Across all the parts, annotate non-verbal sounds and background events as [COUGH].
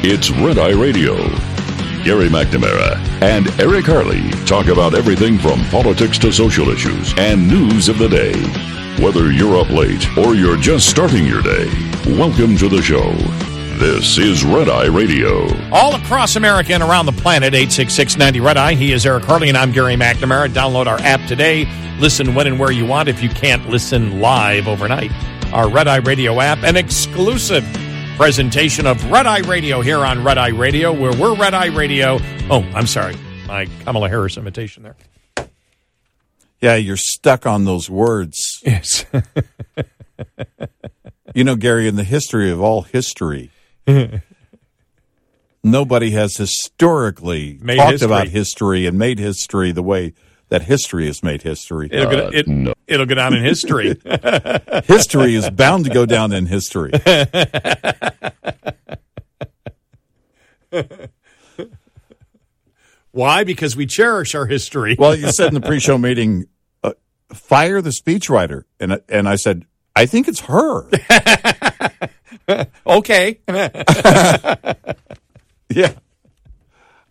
it's Red Eye Radio. Gary McNamara and Eric Harley talk about everything from politics to social issues and news of the day. Whether you're up late or you're just starting your day, welcome to the show. This is Red Eye Radio. All across America and around the planet, 86690 Red Eye. He is Eric Harley, and I'm Gary McNamara. Download our app today. Listen when and where you want if you can't listen live overnight. Our Red Eye Radio app, an exclusive presentation of Red Eye Radio here on Red Eye Radio, where we're Red Eye Radio. Oh, I'm sorry. My Kamala Harris imitation there. Yeah, you're stuck on those words. Yes. [LAUGHS] You know, Gary, in the history of all history, [LAUGHS] nobody has historically Made talked history. about history and made history the way that history has made history. It'll, go, it, it'll go down in history. [LAUGHS] [LAUGHS] history is bound to go down in history. [LAUGHS] Why? Because we cherish our history. Well, you said in the pre-show meeting, uh, fire the speechwriter, and and I said, I think it's her. okay. yeah,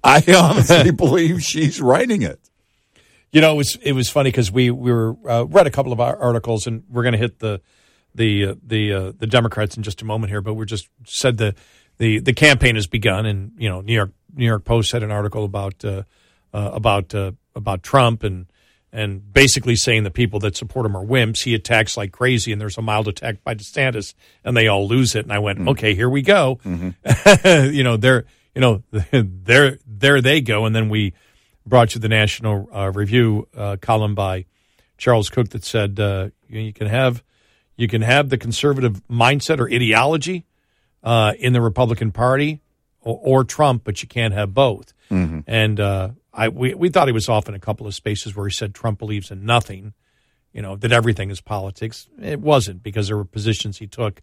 I honestly believe she's writing it. You know, it was it was funny because we we were uh, read a couple of our articles, and we're going to hit the the uh, the uh, the Democrats in just a moment here. But we're just said the the the campaign has begun, and you know, New York New York Post had an article about uh, uh, about uh, about Trump and and basically saying the people that support him are wimps. He attacks like crazy, and there's a mild attack by DeSantis, and they all lose it. And I went, okay, here we go. [LAUGHS] you know, there you know [LAUGHS] there there they go, and then we brought you the National uh, Review uh, column by Charles Cooke that said uh, you, you can have you can have the conservative mindset or ideology uh, in the Republican Party or, or Trump, but you can't have both. And uh, I we we thought he was off in a couple of spaces where he said Trump believes in nothing, you know, that everything is politics. It wasn't because there were positions he took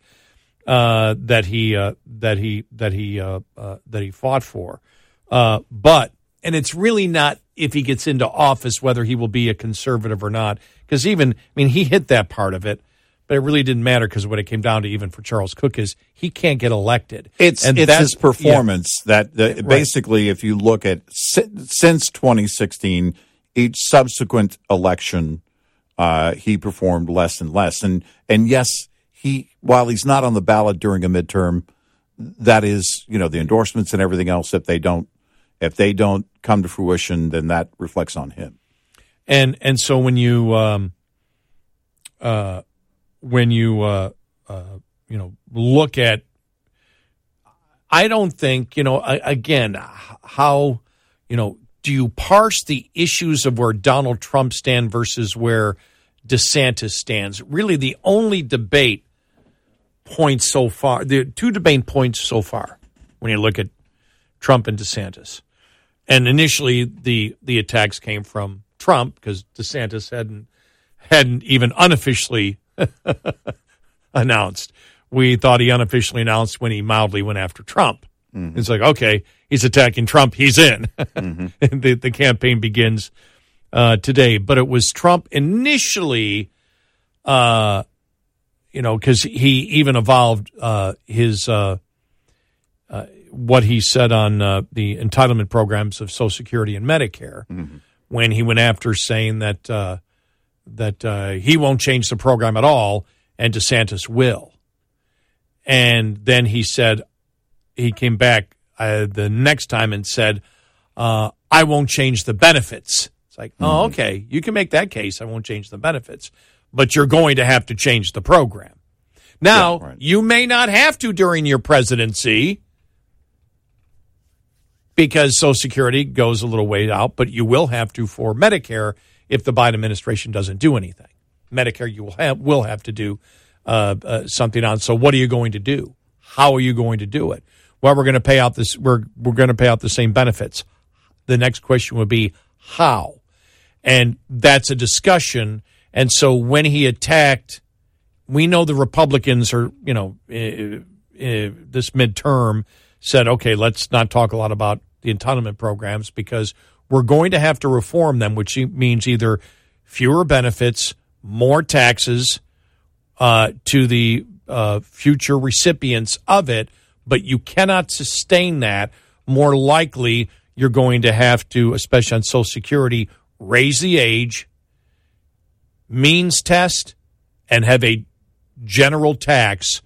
uh, that he uh, that he that he uh, uh, that he fought for. Uh, but and it's really not if he gets into office whether he will be a conservative or not. Because even I mean he hit that part of it, but it really didn't matter because what it came down to even for Charles Cooke is he can't get elected. It's and it's his performance that that basically, if you look at since 2016, each subsequent election, uh, he performed less and less. And and yes, he while he's not on the ballot during a midterm, that is you know the endorsements and everything else. If they don't if they don't come to fruition, then that reflects on him. and and so when you um uh when you uh uh you know look at i don't think you know again how you know do you parse the issues of where donald trump stands versus where desantis stands really the only debate points so far the two debate points so far when you look at trump and desantis and initially the the attacks came from Trump because DeSantis hadn't hadn't even unofficially [LAUGHS] announced. We thought he unofficially announced when he mildly went after Trump. It's like okay, he's attacking Trump, he's in. [LAUGHS] the the campaign begins uh, today, but it was Trump initially. Uh, you know, because he even evolved uh, his uh, what he said on uh, the entitlement programs of Social Security and Medicare when he went after saying that uh, that uh, he won't change the program at all, and DeSantis will. And then he said, he came back uh, the next time and said, uh, I won't change the benefits. It's like, oh, Mm-hmm. okay, you can make that case. I won't change the benefits, but you're going to have to change the program. Now, Yeah, right. you may not have to during your presidency because Social Security goes a little way out, but you will have to for Medicare if the Biden administration doesn't do anything. Medicare, you will have will have to do uh, uh, something on. So, what are you going to do? How are you going to do it? Well, we're going to pay out this. We're we're going to pay out the same benefits. The next question would be how, and that's a discussion. And so, when he attacked, we know the Republicans are, you know, uh, this midterm said, okay, let's not talk a lot about the entitlement programs because we're going to have to reform them, which means either fewer benefits, more taxes uh, to the uh, future recipients of it, but you cannot sustain that. More likely, you're going to have to, especially on Social Security, raise the age, means test, and have a general tax,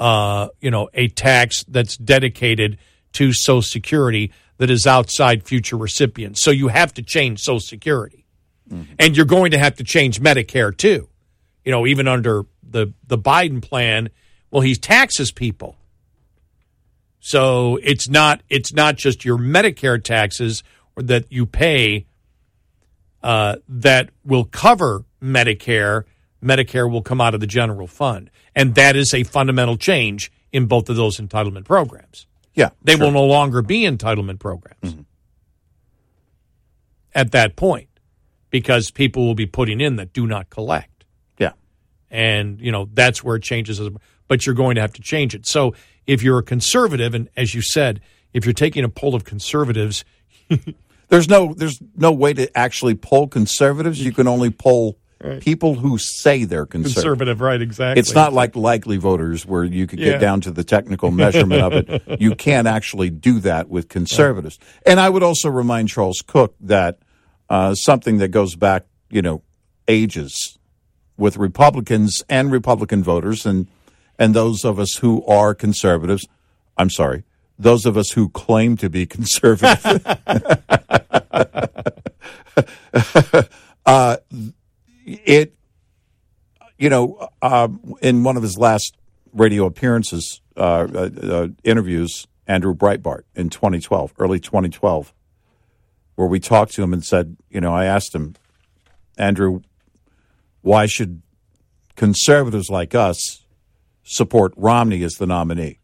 uh, you know, a tax that's dedicated to Social Security that is outside future recipients. So you have to change Social Security. And you're going to have to change Medicare too. You know, even under the, the Biden plan, well, he taxes people. So it's not it's not just your Medicare taxes that you pay uh, that will cover Medicare. Medicare will come out of the general fund, and that is a fundamental change in both of those entitlement programs. Yeah, They sure. will no longer be entitlement programs mm-hmm. at that point because people will be putting in that do not collect Yeah, and you know that's where it changes but you're going to have to change it so if you're a conservative and as you said if you're taking a poll of conservatives [LAUGHS] there's no there's no way to actually poll conservatives. You can only poll people who say they're conservative. conservative right exactly It's not like likely voters where you could Yeah. get down to the technical measurement of it. [LAUGHS] You can't actually do that with conservatives. And I would also remind Charles Cooke that uh, something that goes back, you know, ages with Republicans and Republican voters and and those of us who are conservatives. I'm sorry, those of us who claim to be conservative. [LAUGHS] [LAUGHS] uh, it you know, uh, in one of his last radio appearances, uh, uh, uh, interviews, Andrew Breitbart in 2012, early 2012, where we talked to him and said, you know, I asked him, Andrew, why should conservatives like us support Romney as the nominee?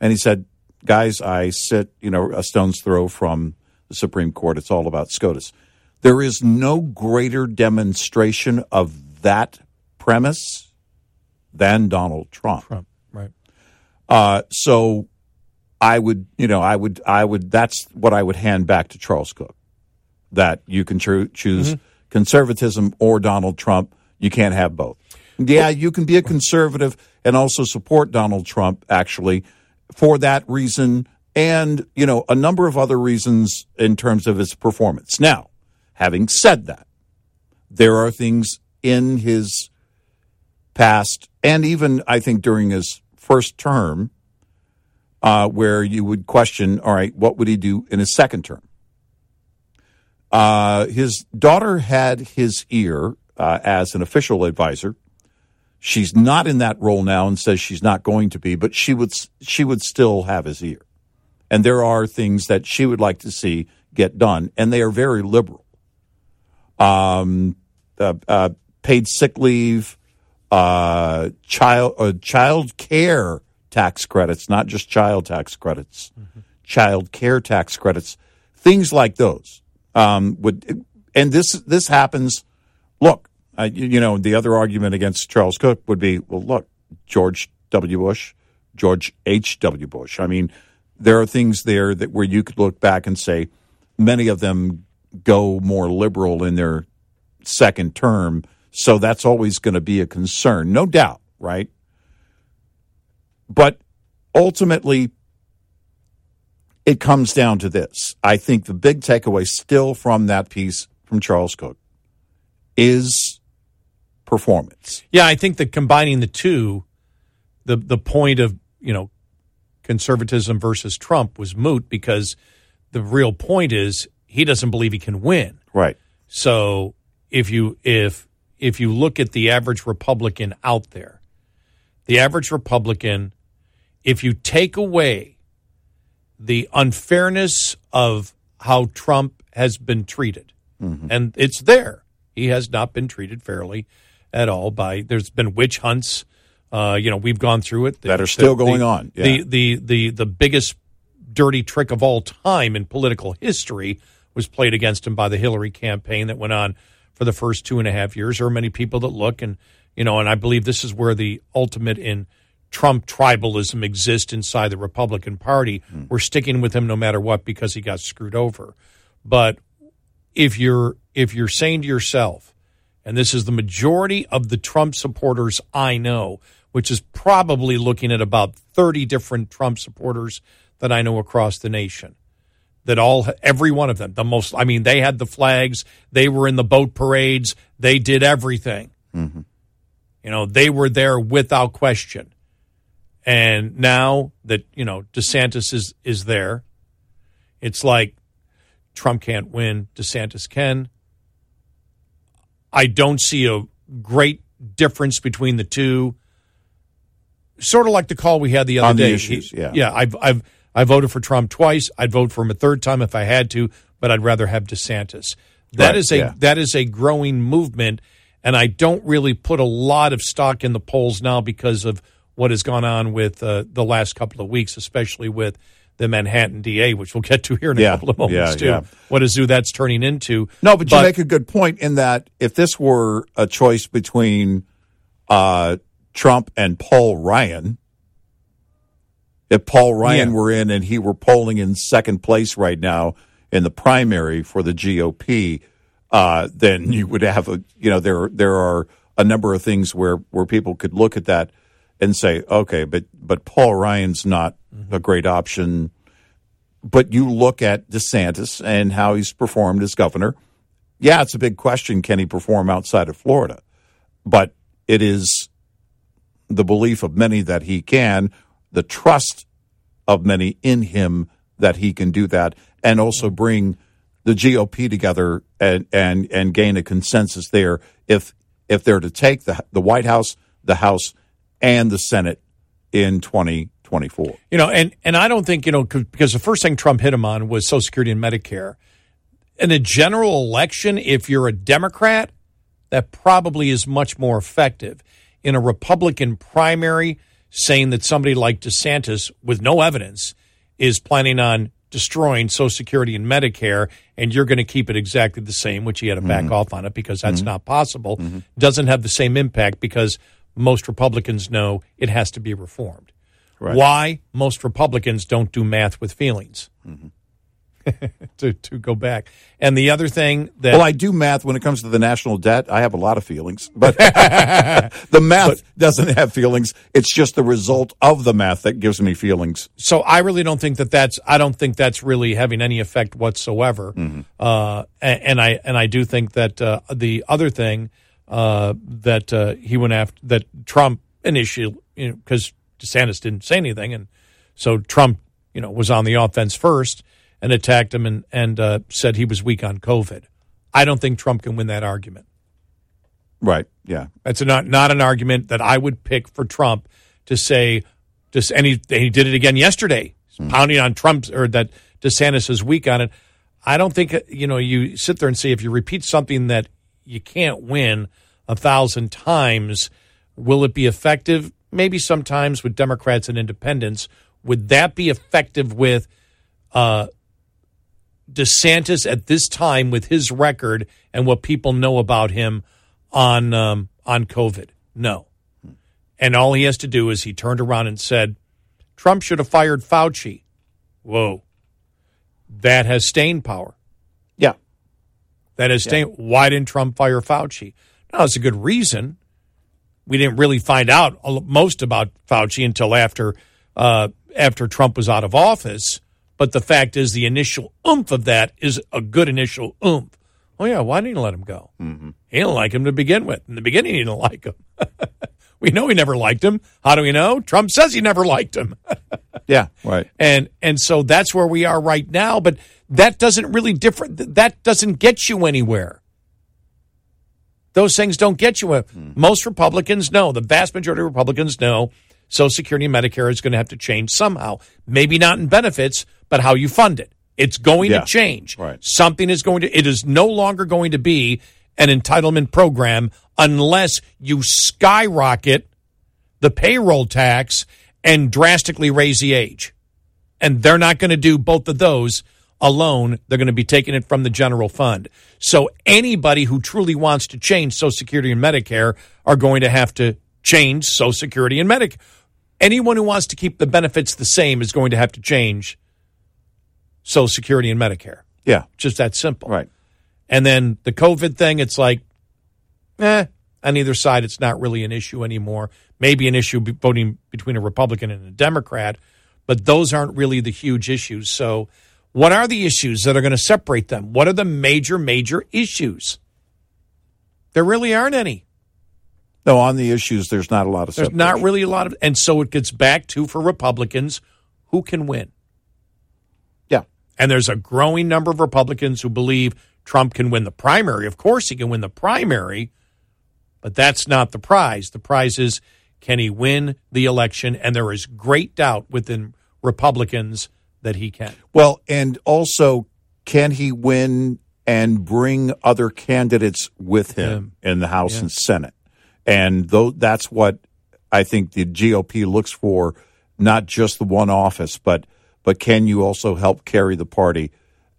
And he said, guys, I sit, you know, a stone's throw from the Supreme Court. It's all about SCOTUS. There is no greater demonstration of that premise than Donald Trump. Trump, right Uh, so I would, you know, I would, I would, that's what I would hand back to Charles Cooke that you can choo- choose conservatism or Donald Trump. You can't have both. Yeah, you can be a conservative and also support Donald Trump, actually, for that reason and, you know, a number of other reasons in terms of his performance. Now, having said that, there are things in his past and even, I think, during his first term uh, where you would question, all right, what would he do in his second term? Uh, his daughter had his ear uh, as an official advisor. She's not in that role now, and says she's not going to be, but she would she would still have his ear. And there are things that she would like to see get done, and they are very liberal. Um, uh, uh, paid sick leave, uh, child uh, child care tax credits, not just child tax credits, child care tax credits, things like those. Um, would and this this happens. Look, uh, you, you know, the other argument against Charles Cooke would be, well, look, George W. Bush, George H. W. Bush. I mean, there are things there that where you could look back and say many of them go more liberal in their second term, so that's always going to be a concern, no doubt, right? But ultimately, it comes down to this. I think the big takeaway still from that piece from Charles Cooke is performance. Yeah, I think that combining the two, the the point of you know conservatism versus Trump was moot because the real point is he doesn't believe he can win. Right. So if you if if you look at the average Republican out there, the average Republican, if you take away the unfairness of how Trump has been treated, and it's there, he has not been treated fairly at all. By there's been witch hunts. Uh, you know, we've gone through it That are still the- going on, yeah. The the the the biggest dirty trick of all time in political history was played against him by the Hillary campaign that went on for the first two and a half years. There are many people that look and you know, and I believe this is where the ultimate in Trump tribalism exists inside the Republican Party. Hmm. We're sticking with him no matter what because he got screwed over. But if you're if you're saying to yourself, and this is the majority of the Trump supporters I know, which is probably looking at about 30 different Trump supporters that I know across the nation. That all, every one of them, the most, I mean, they had the flags, they were in the boat parades, they did everything. Mm-hmm. You know, they were there without question. And now that, you know, DeSantis is, is there, it's like Trump can't win, DeSantis can. I don't see a great difference between the two. Sort of like the call we had the other On the day. issues, yeah. yeah. I've I've I voted for Trump twice. I'd vote for him a third time if I had to, but I'd rather have DeSantis. That Right, is a yeah. that is a growing movement, and I don't really put a lot of stock in the polls now because of what has gone on with uh, the last couple of weeks, especially with the Manhattan DA, which we'll get to here in a Yeah, couple of moments yeah, too. yeah. What a zoo that's turning into. No, but, you make a good point in that if this were a choice between uh, Trump and Paul Ryan, if Paul Ryan Yeah. were in and he were polling in second place right now in the primary for the GOP, uh, then you would have a you know there there are a number of things where where people could look at that and say, okay, but but Paul Ryan's not a great option. But you look at DeSantis and how he's performed as governor. Yeah, it's a big question. Can he perform outside of Florida? But it is the belief of many that he can, the trust of many in him that he can do that, and also bring the GOP together and and and gain a consensus there. If if they're to take the the White House, the House, and the Senate in twenty twenty four. You know, and and I don't think you know 'cause- because the first thing Trump hit him on was Social Security and Medicare. In a general election, if you're a Democrat, that probably is much more effective. In a Republican primary, saying that somebody like DeSantis, with no evidence, is planning on destroying Social Security and Medicare, and you're going to keep it exactly the same, which he had to back mm-hmm. off on it because that's mm-hmm. not possible, mm-hmm. doesn't have the same impact because most Republicans know it has to be reformed. Right. Why most Republicans don't do math with feelings. [LAUGHS] to to go back. And the other thing that Well, I do math when it comes to the national debt. I have a lot of feelings, but [LAUGHS] the math doesn't have feelings. It's just the result of the math that gives me feelings. so I really don't think that that's I don't think that's really having any effect whatsoever. Uh, and, and I and I do think that uh, the other thing uh, that uh, he went after that Trump initially you know because DeSantis didn't say anything and so Trump you know was on the offense first and attacked him and and uh, said he was weak on COVID. I don't think Trump can win that argument. Right. Yeah. That's not not an argument that I would pick for Trump to say. Just and he, he did it again yesterday, pounding on Trump's or that DeSantis is weak on it. I don't think you know. You sit there and say if you repeat something that you can't win a thousand times, will it be effective? Maybe sometimes with Democrats and independents. Would that be effective with uh, DeSantis at this time with his record and what people know about him on um, on COVID? No. And all he has to do is he turned around and said, Trump should have fired Fauci. Whoa. That has staying power. Yeah. That has staying. Why didn't Trump fire Fauci? Now, it's a good reason. We didn't really find out most about Fauci until after uh, after Trump was out of office. But the fact is, the initial oomph of that is a good initial oomph. Oh yeah, why didn't you let him go? Mm-hmm. He didn't like him to begin with. In the beginning, he didn't like him. [LAUGHS] we know he never liked him. How do we know? Trump says he never liked him. [LAUGHS] Yeah, right. and and so that's where we are right now. But that doesn't really differ. That doesn't get you anywhere. Those things don't get you. A, Most Republicans know. The vast majority of Republicans know. Social Security and Medicare is going to have to change somehow. Maybe not in benefits, but how you fund it. It's going Yeah, to change. right. Something is going to. It is no longer going to be an entitlement program unless you skyrocket the payroll tax and drastically raise the age. And they're not going to do both of those alone. They're going to be taking it from the general fund. So anybody who truly wants to change Social Security and Medicare are going to have to change Social Security and Medicare. Anyone who wants to keep the benefits the same is going to have to change Social Security and Medicare. Yeah, Just that simple. right. And then the COVID thing, it's like, eh, on either side, it's not really an issue anymore. Maybe an issue voting between a Republican and a Democrat, but those aren't really the huge issues. So, what are the issues that are going to separate them? What are the major, major issues? There really aren't any. No, on the issues, there's not a lot of. There's not really a lot of, and so it gets back to for Republicans who can win. Yeah, And there's a growing number of Republicans who believe Trump can win the primary. Of course, he can win the primary, but that's not the prize. The prize is can he win the election? And there is great doubt within Republicans that he can. Well, and also, can he win and bring other candidates with him in the House Yeah. and Senate? And though that's what I think the GOP looks for, not just the one office, but but can you also help carry the party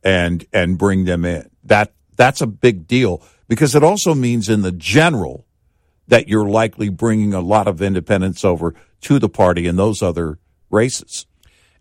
and and bring them in? That that's a big deal because it also means in the general that you're likely bringing a lot of independents over to the party in those other races.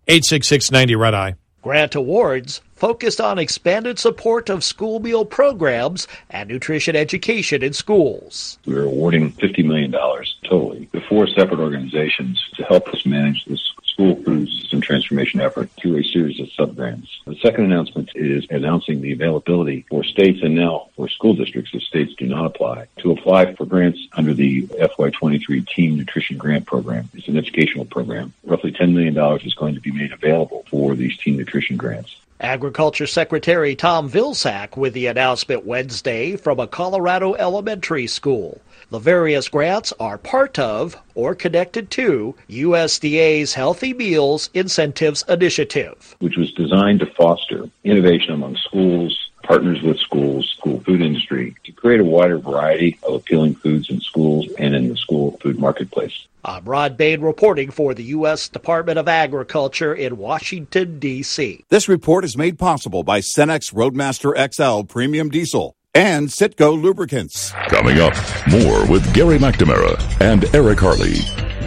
86690 Red Eye. Grant awards focused on expanded support of school meal programs and nutrition education in schools. We're awarding $50 million totally to four separate organizations to help us manage this school food system transformation effort through a series of sub-grants. The second announcement is announcing the availability for states and now for school districts if states do not apply to apply for grants under the FY23 Team Nutrition Grant Program. It's an educational program. Roughly $10 million is going to be made available for these team nutrition grants. Agriculture Secretary Tom Vilsack with the announcement Wednesday from a Colorado elementary school. The various grants are part of or connected to USDA's Healthy Meals Incentives Initiative. which was designed to foster innovation among schools, partners with schools, school food industry, to create a wider variety of appealing foods in schools and in the school food marketplace. I'm Rod Bain reporting for the U.S. Department of Agriculture in Washington, D.C. This report is made possible by Cenex Roadmaster XL Premium Diesel and Sitco Lubricants. Coming up, more with Gary McNamara and Eric Harley.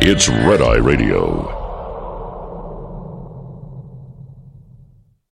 It's Red Eye Radio.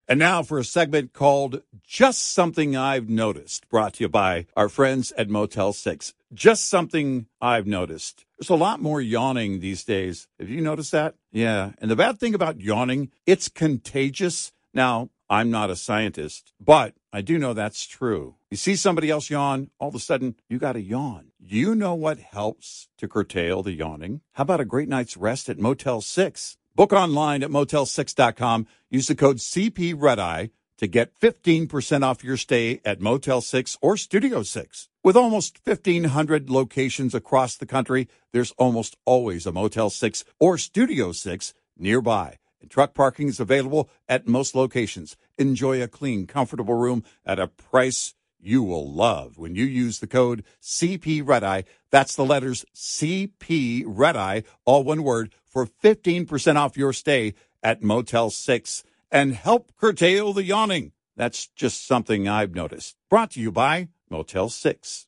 And now for a segment called Just Something I've Noticed, brought to you by our friends at Motel 6. Just something I've noticed. There's a lot more yawning these days. Have you noticed that? Yeah. And the bad thing about yawning, it's contagious. Now, I'm not a scientist, but I do know that's true. You see somebody else yawn, all of a sudden you got to yawn. You know what helps to curtail the yawning? How about a great night's rest at Motel 6? Book online at motel6.com. Use the code CPREDEye to get 15% off your stay at Motel 6 or Studio 6. With almost 1,500 locations across the country, there's almost always a Motel 6 or Studio 6 nearby. And truck parking is available at most locations. Enjoy a clean, comfortable room at a price you will love when you use the code CP Red Eye. That's the letters CP Red Eye, all one word, for 15% off your stay at Motel 6 and help curtail the yawning. That's just something I've noticed. Brought to you by Motel 6.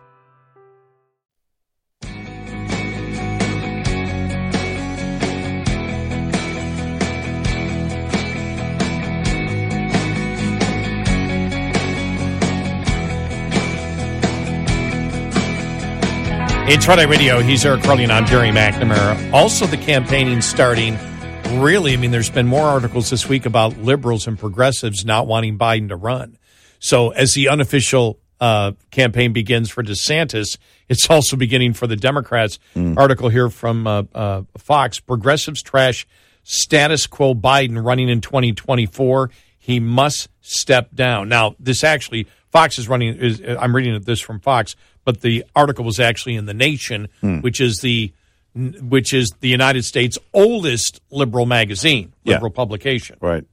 It's Red Eye Radio. He's Eric Harley and I'm Gary McNamara. Also, the campaigning starting. Really, I mean, there's been more articles this week about liberals and progressives not wanting Biden to run. So, as the unofficial uh, campaign begins for DeSantis, it's also beginning for the Democrats. Article here from uh, uh, Fox: Progressives trash status quo Biden running in 2024. He must step down. Now, this actually Fox is running. Is I'm reading this from Fox, but the article was actually in the Nation, which is the which is the United States' oldest liberal magazine, Yeah. liberal publication Right.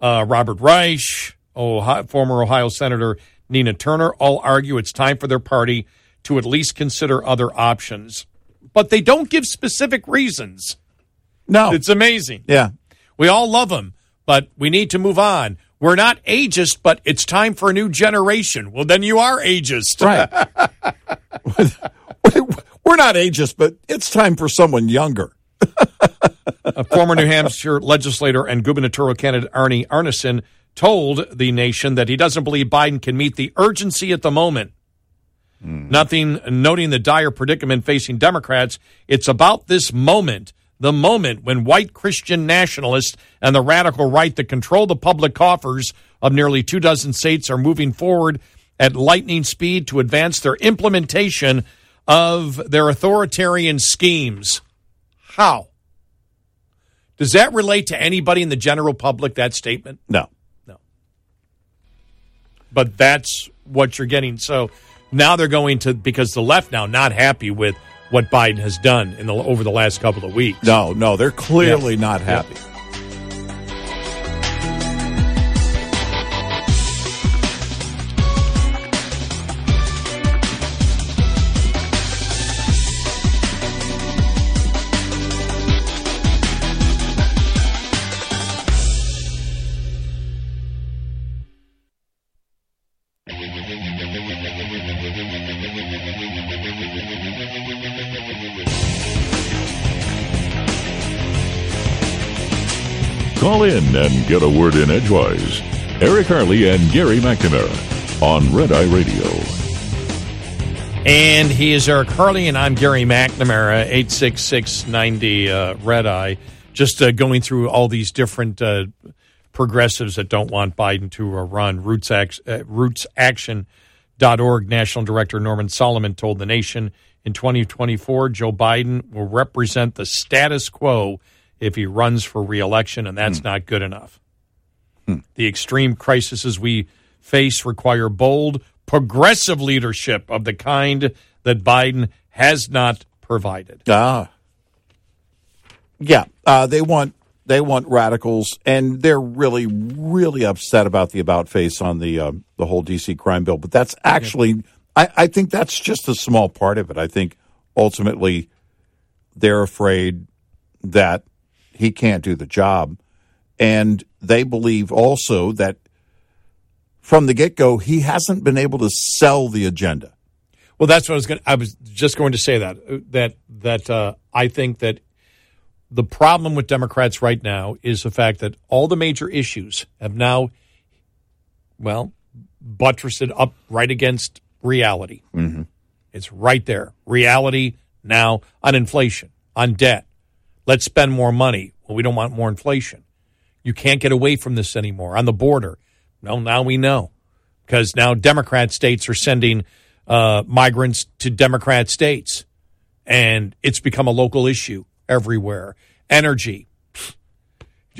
uh, Robert Reich, Ohio, former Ohio Senator Nina Turner, all argue it's time for their party to at least consider other options. But they don't give specific reasons. No. It's amazing. yeah. We all love them, but we need to move on. We're not ageist, but it's time for a new generation. Well, then you are ageist. Right. [LAUGHS] We're not ageist, but it's time for someone younger. A former New Hampshire legislator and gubernatorial candidate Arnie Arnesen told the nation that he doesn't believe Biden can meet the urgency at the moment. Hmm. Nothing noting the dire predicament facing Democrats. It's about this moment, the moment when white Christian nationalists and the radical right that control the public coffers of nearly two dozen states are moving forward at lightning speed to advance their implementation of their authoritarian schemes. How? Does that relate to anybody in the general public, that statement? No. No. But that's what you're getting. So now they're going to, because the left now not happy with what Biden has done in the, over the last couple of weeks. No, no, they're clearly not happy. Call in and get a word in edgewise. Eric Harley and Gary McNamara on Red Eye Radio. And he is Eric Harley, and I'm Gary McNamara, 86690 uh, Red Eye. Just uh, going through all these different uh, progressives that don't want Biden to uh, run. Roots, Act, uh, RootsAction.org National Director Norman Solomon told the nation in 2024 Joe Biden will represent the status quo if he runs for reelection, and that's not good enough. The extreme crises we face require bold, progressive leadership of the kind that Biden has not provided. Ah. Yeah, uh, they want they want radicals, and they're really really upset about the about face on the um, the whole DC crime bill. But that's actually, I, I think that's just a small part of it. I think ultimately they're afraid that he can't do the job, and they believe also that from the get go he hasn't been able to sell the agenda. Well, that's what I was going. I was just going to say that uh, that that uh, I think that the problem with Democrats right now is the fact that all the major issues have now, well, buttressed it up right against reality. Mm-hmm. It's right there. Reality now on inflation, on debt. Let's spend more money. Well, we don't want more inflation. You can't get away from this anymore. On the border, well, now we know because now Democrat states are sending uh, migrants to Democrat states, and it's become a local issue everywhere. Energy.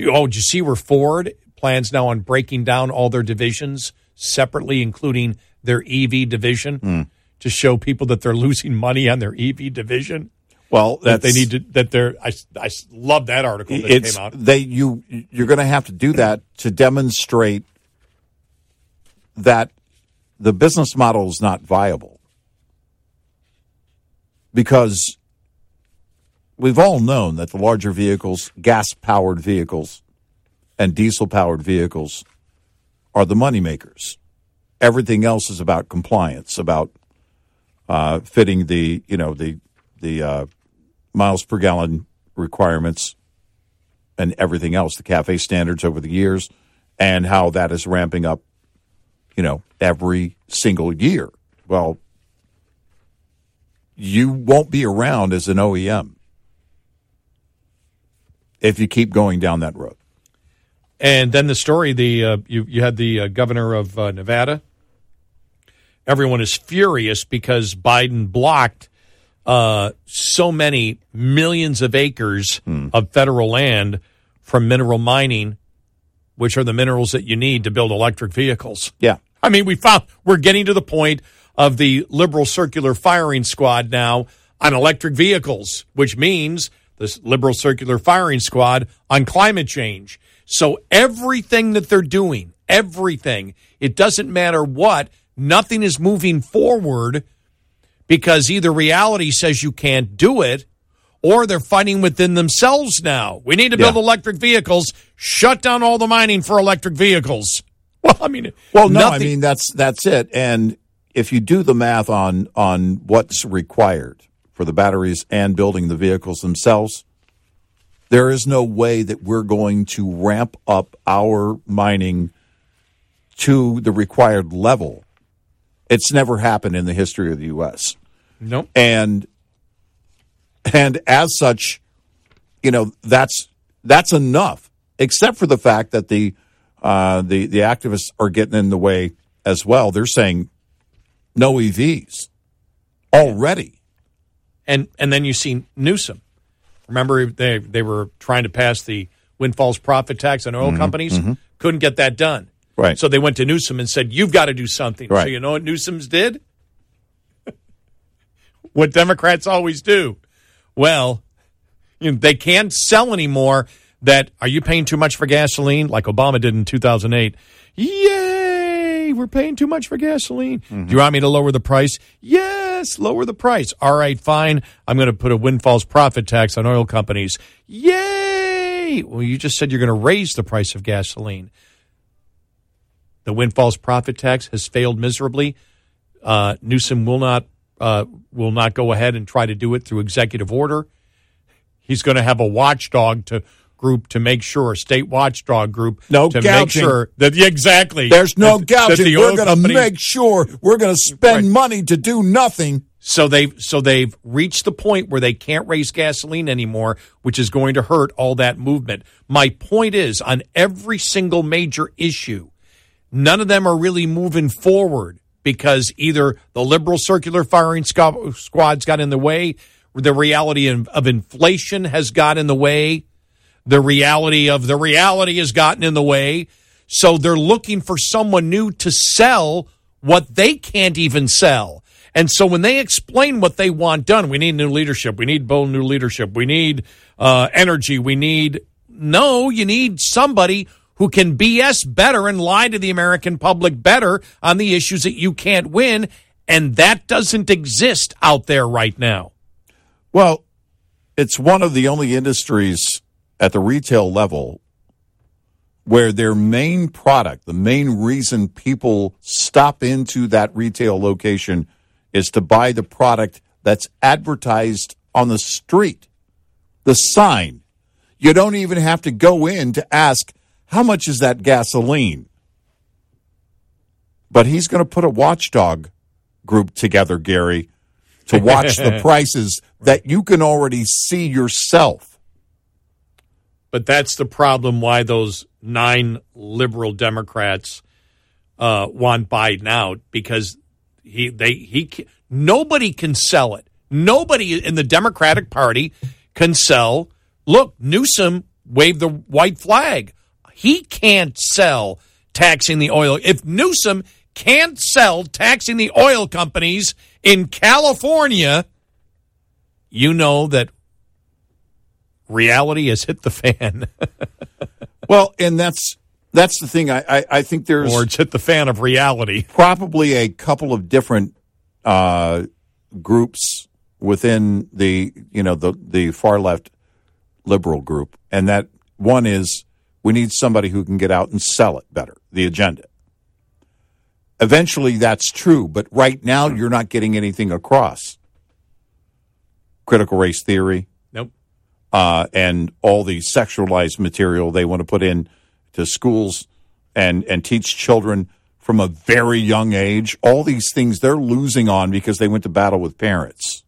Oh, did you see where Ford plans now on breaking down all their divisions separately, including their EV division, to show people that they're [LAUGHS] losing money on their EV division? Well, That they need to. That they're. I, I love that article that it's came out. they you you're going to have to do that to demonstrate that the business model is not viable because we've all known that the larger vehicles gas powered vehicles and diesel powered vehicles are the money makers everything else is about compliance about uh, fitting the you know the the uh, miles per gallon requirements and everything else, the cafe standards over the years, and how that is ramping up, you know, every single year. Well, you won't be around as an OEM if you keep going down that road. And then the story: the uh, you you had the uh, governor of uh, Nevada. Everyone is furious because Biden blocked uh, so many millions of acres of federal land from mineral mining, which are the minerals that you need to build electric vehicles. Yeah. I mean, we found we're getting to the point of the liberal circular firing squad now on electric vehicles, which means this liberal circular firing squad on climate change. So everything that they're doing, everything, it doesn't matter what, nothing is moving forward because either reality says you can't do it or they're fighting within themselves now. We need to build Yeah. electric vehicles, shut down all the mining for electric vehicles. [LAUGHS] Well, I mean, Well, no, I mean that's that's it. And if you do the math on on what's required for the batteries and building the vehicles themselves, there is no way that we're going to ramp up our mining to the required level. It's never happened in the history of the U.S. Nope. and and as such, you know that's that's enough. Except for the fact that the uh, the the activists are getting in the way as well. They're saying no EVs already. and and then you see Newsom. Remember they they were trying to pass the windfalls profit tax on oil companies, couldn't get that done. Mm-hmm, Right. So they went to Newsom and said, "You've got to do something." So you know what Newsom's did? What Democrats always do. Well, you know, they can't sell anymore. That are you paying too much for gasoline, like Obama did in two thousand eight? Yay! We're paying too much for gasoline. Do you want me to lower the price? Yes, lower the price. All right, fine. I'm going to put a windfalls profit tax on oil companies. Yay! Well, you just said you're going to raise the price of gasoline. The windfalls profit tax has failed miserably. Uh, Newsom will not uh, will not go ahead and try to do it through executive order. He's going to have a watchdog to group to make sure, a state watchdog group No to make sure that exactly. There's no that- that gouging. the We're going to make sure we're going to spend Right. money to do nothing. So they've so they've reached the point where they can't raise gasoline anymore, which is going to hurt all that movement. My point is, on every single major issue, none of them are really moving forward because either the liberal circular firing squads got in the way, the reality of, inflation has got in the way, the reality of the reality has gotten in the way. So they're looking for someone new to sell what they can't even sell. And so when they explain what they want done, we need new leadership. We need bold new leadership. We need uh, energy. We need no. You need somebody who can BS better and lie to the American public better on the issues that you can't win, and that doesn't exist out there right now. Well, it's one of the only industries at the retail level where their main product, the main reason people stop into that retail location is to buy the product that's advertised on the street, the sign. You don't even have to go in to ask, how much is that gasoline? But he's going to put a watchdog group together, Gary, to watch the [LAUGHS] prices that you can already see yourself. But that's the problem why those nine liberal Democrats uh, want Biden out because he they he nobody can sell it. Nobody in the Democratic Party can sell. Look, Newsom waved the white flag. He can't sell taxing the oil. If Newsom can't sell taxing the oil companies in California, you know that reality has hit the fan, [LAUGHS] Well, and that's that's the thing. I I, I think there's or it's hit the fan of reality. probably a couple of different uh, groups within the you know the the far left liberal group, and that one is we need somebody who can get out and sell it better, the agenda. Eventually, that's true, but right now you're not getting anything across. Critical race theory, Nope. uh, and all the sexualized material they want to put in to schools and and teach children from a very young age. All these things they're losing on because they went to battle with parents.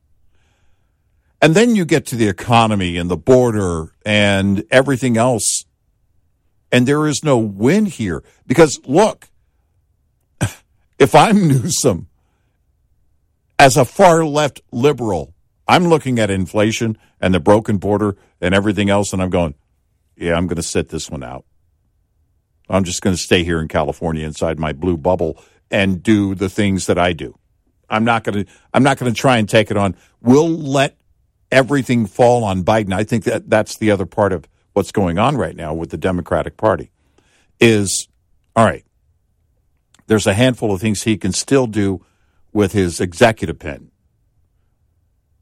And then you get to the economy and the border and everything else. And there is no win here. Because look, [LAUGHS] if I'm Newsom, as a far left liberal, I'm looking at inflation and the broken border and everything else, and I'm going, yeah, I'm going to sit this one out. I'm just going to stay here in California inside my blue bubble and do the things that I do. I'm not going to. I'm not going to try and take it on. We'll let everything fall on Biden. I think that that's the other part of what's going on right now with the Democratic Party. Is all right. There's a handful of things he can still do with his executive pen,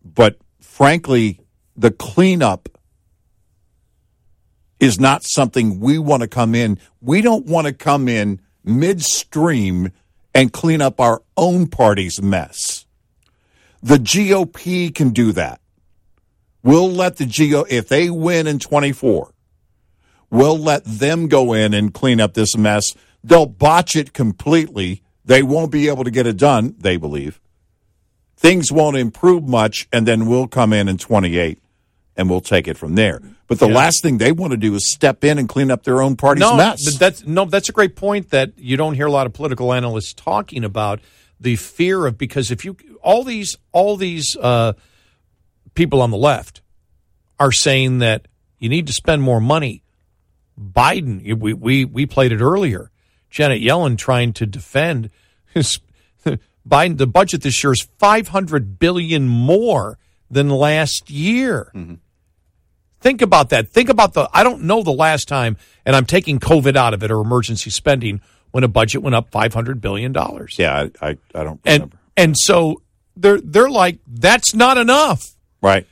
but frankly, the cleanup is not something we want to come in. We don't want to come in midstream and clean up our own party's mess. The GOP can do that. We'll let the GO if they win in 24, we'll let them go in and clean up this mess. They'll botch it completely. They won't be able to get it done, they believe. Things won't improve much, and then we'll come in in 28 and we'll take it from there. But the Yeah. last thing they want to do is step in and clean up their own party's no, mess. but that's no, that's a great point that you don't hear a lot of political analysts talking about the fear of because if you all these all these uh, people on the left are saying that you need to spend more money. Biden, we we we played it earlier. Janet Yellen trying to defend his [LAUGHS] Biden. The budget this year is five hundred billion more than last year. Mm-hmm. Think about that. Think about the. I don't know the last time, and I'm taking COVID out of it or emergency spending when a budget went up five hundred billion dollars. yeah, I, I, I don't remember. and and so they're they're like that's not enough. Right.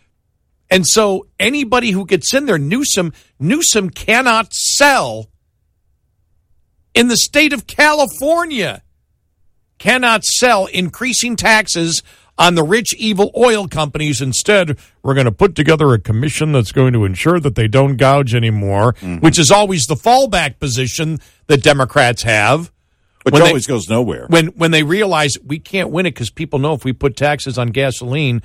And so anybody who gets in there, Newsom Newsom cannot sell in the state of California. Cannot sell increasing taxes on the rich, evil oil companies. Instead, we're going to put together a commission that's going to ensure that they don't gouge anymore, mm-hmm. which is always the fallback position that Democrats have. Which When they- always goes nowhere. when when they realize we can't win it because people know if we put taxes on gasoline,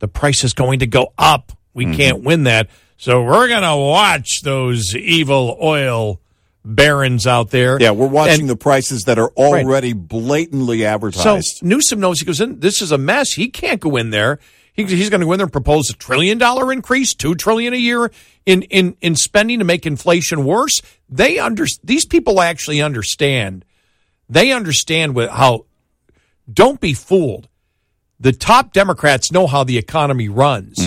the price is going to go up. We Mm-hmm. can't win that, so we're gonna watch those evil oil barons out there. yeah, we're watching And the prices that are already blatantly advertised. So. Newsom knows he goes in. This is a mess. He can't go in there. He, he's going to go in there and propose a trillion dollar increase, two trillion a year in in in spending to make inflation worse. They under these people actually understand. They understand what how. Don't be fooled. The top Democrats know how the economy runs.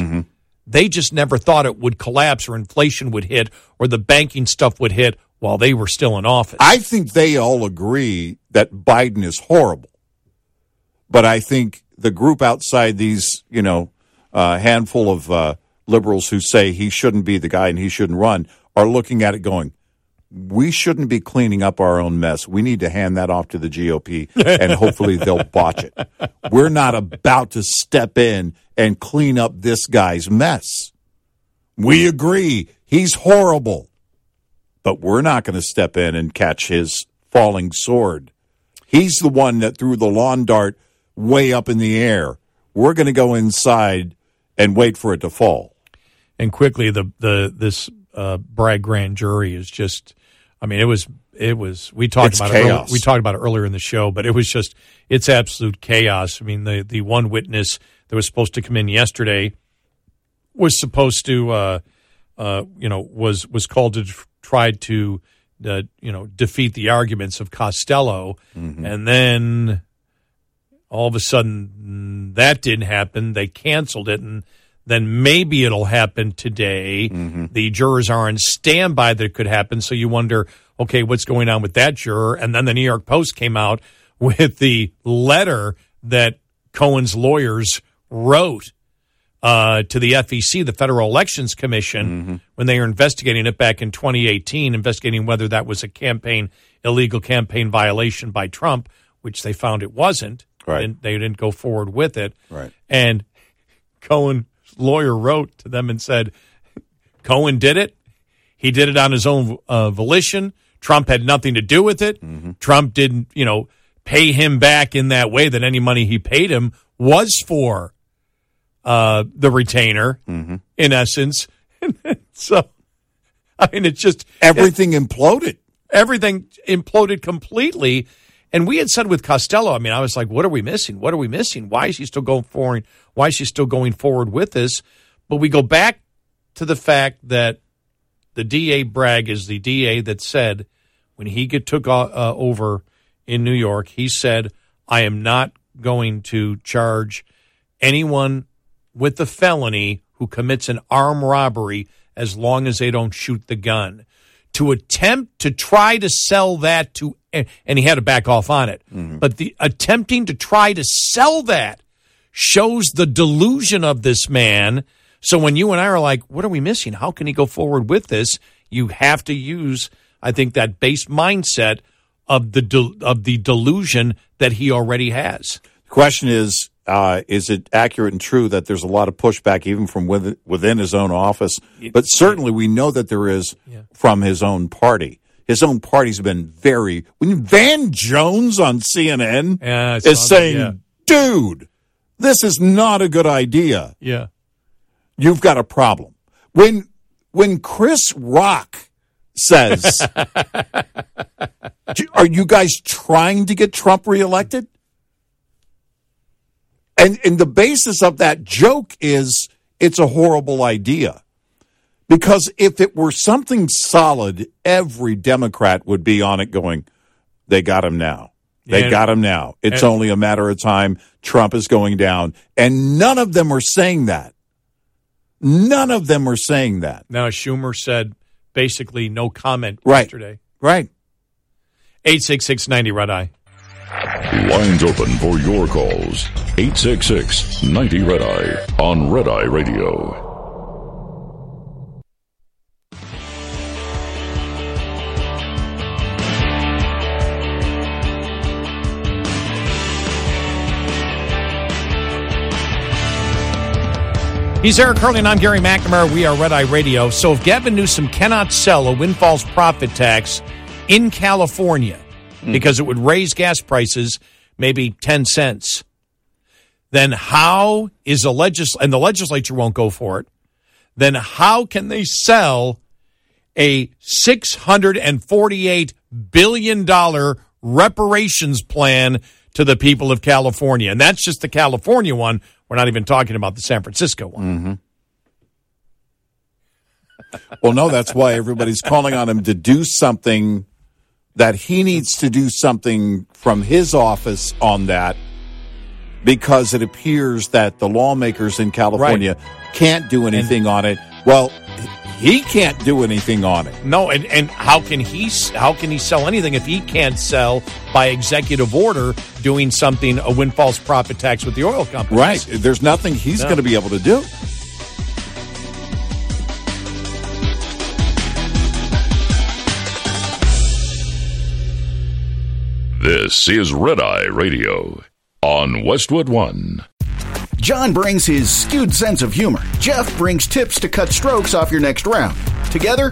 They just never thought it would collapse or inflation would hit or the banking stuff would hit while they were still in office. I think they all agree that Biden is horrible. But I think the group outside these, you know, uh, handful of uh, liberals who say he shouldn't be the guy and he shouldn't run are looking at it going, we shouldn't be cleaning up our own mess. We need to hand that off to the GOP and hopefully they'll botch it. We're not about to step in and clean up this guy's mess. We agree he's horrible, but we're not going to step in and catch his falling sword. He's the one that threw the lawn dart way up in the air. We're going to go inside and wait for it to fall. and quickly the the this uh, Bragg grand jury is just. I mean, it was it was we talked It's about it. earlier- we talked about it earlier in the show, but it was just it's absolute chaos. I mean, the the one witness that was supposed to come in yesterday was supposed to, uh, uh, you know, was was called to try to, uh, you know, defeat the arguments of Costello, and then all of a sudden mm, that didn't happen. They canceled it, and then maybe it'll happen today. The jurors are on standby that it could happen. So you wonder, okay, what's going on with that juror? And then the New York Post came out [LAUGHS] with the letter that Cohen's lawyers wrote uh, to the FEC, the Federal Elections Commission, when they were investigating it back in 2018, investigating whether that was a campaign illegal campaign violation by Trump, which they found it wasn't. Right. And they didn't go forward with it. Right. And Cohen's lawyer wrote to them and said, Cohen did it. He did it on his own uh, volition. Trump had nothing to do with it. Trump didn't, you know, pay him back in that way that any money he paid him was for uh, the retainer, Mm-hmm. in essence. [LAUGHS] so, I mean, it's just Everything imploded. everything imploded completely. And we had said with Costello, I mean, I was like, what are we missing? What are we missing? Why is she still going forward? Why is she still going forward with this? But we go back to the fact that the DA Bragg is the DA that said when he get, took uh, uh, over in New York, he said, I am not going to charge anyone with a felony who commits an armed robbery as long as they don't shoot the gun. To attempt to try to sell that to, and he had to back off on it, mm-hmm. but the attempting to try to sell that shows the delusion of this man. So when you and I are like, what are we missing? How can he go forward with this? You have to use, I think, that base mindset of the del- of the delusion that he already has. The question is, uh, is it accurate and true that there's a lot of pushback even from within, within his own office? But certainly we know that there is from his own party. His own party's been very. When Van Jones on CNN Yeah, is that, saying, yeah. dude, this is not a good idea. Yeah. You've got a problem. When when Chris Rock says, [LAUGHS] "Are you guys trying to get Trump reelected?" And and the basis of that joke is it's a horrible idea. Because if it were something solid, every Democrat would be on it going, they got him now. They And- got him now. It's and- only a matter of time. Trump is going down. And none of them are saying that. None of them are saying that. Now Schumer said basically no comment Right. yesterday. Right. Eight six six ninety red eye. Lines open for your calls. 866 90 Red Eye on Red Eye Radio. He's Eric Harley and I'm Gary McNamara. We are Red Eye Radio. So if Gavin Newsom cannot sell a windfall's profit tax in California Mm. because it would raise gas prices maybe 10 cents, then how is a legis and the legislature won't go for it, then how can they sell a $648 billion reparations plan to the people of California? And that's just the California one. We're not even talking about the San Francisco one. Mm-hmm. Well, no, that's why everybody's calling on him to do something that he needs to do something from his office on that because it appears that the lawmakers in California can't do anything on it. Well, he can't do anything on it. No, and, and how can he how can he sell anything if he can't sell by executive order doing something a windfall's profit tax with the oil companies? Right. There's nothing he's No. going to be able to do. This is Red Eye Radio on Westwood One. John brings his skewed sense of humor. Jeff brings tips to cut strokes off your next round. Together,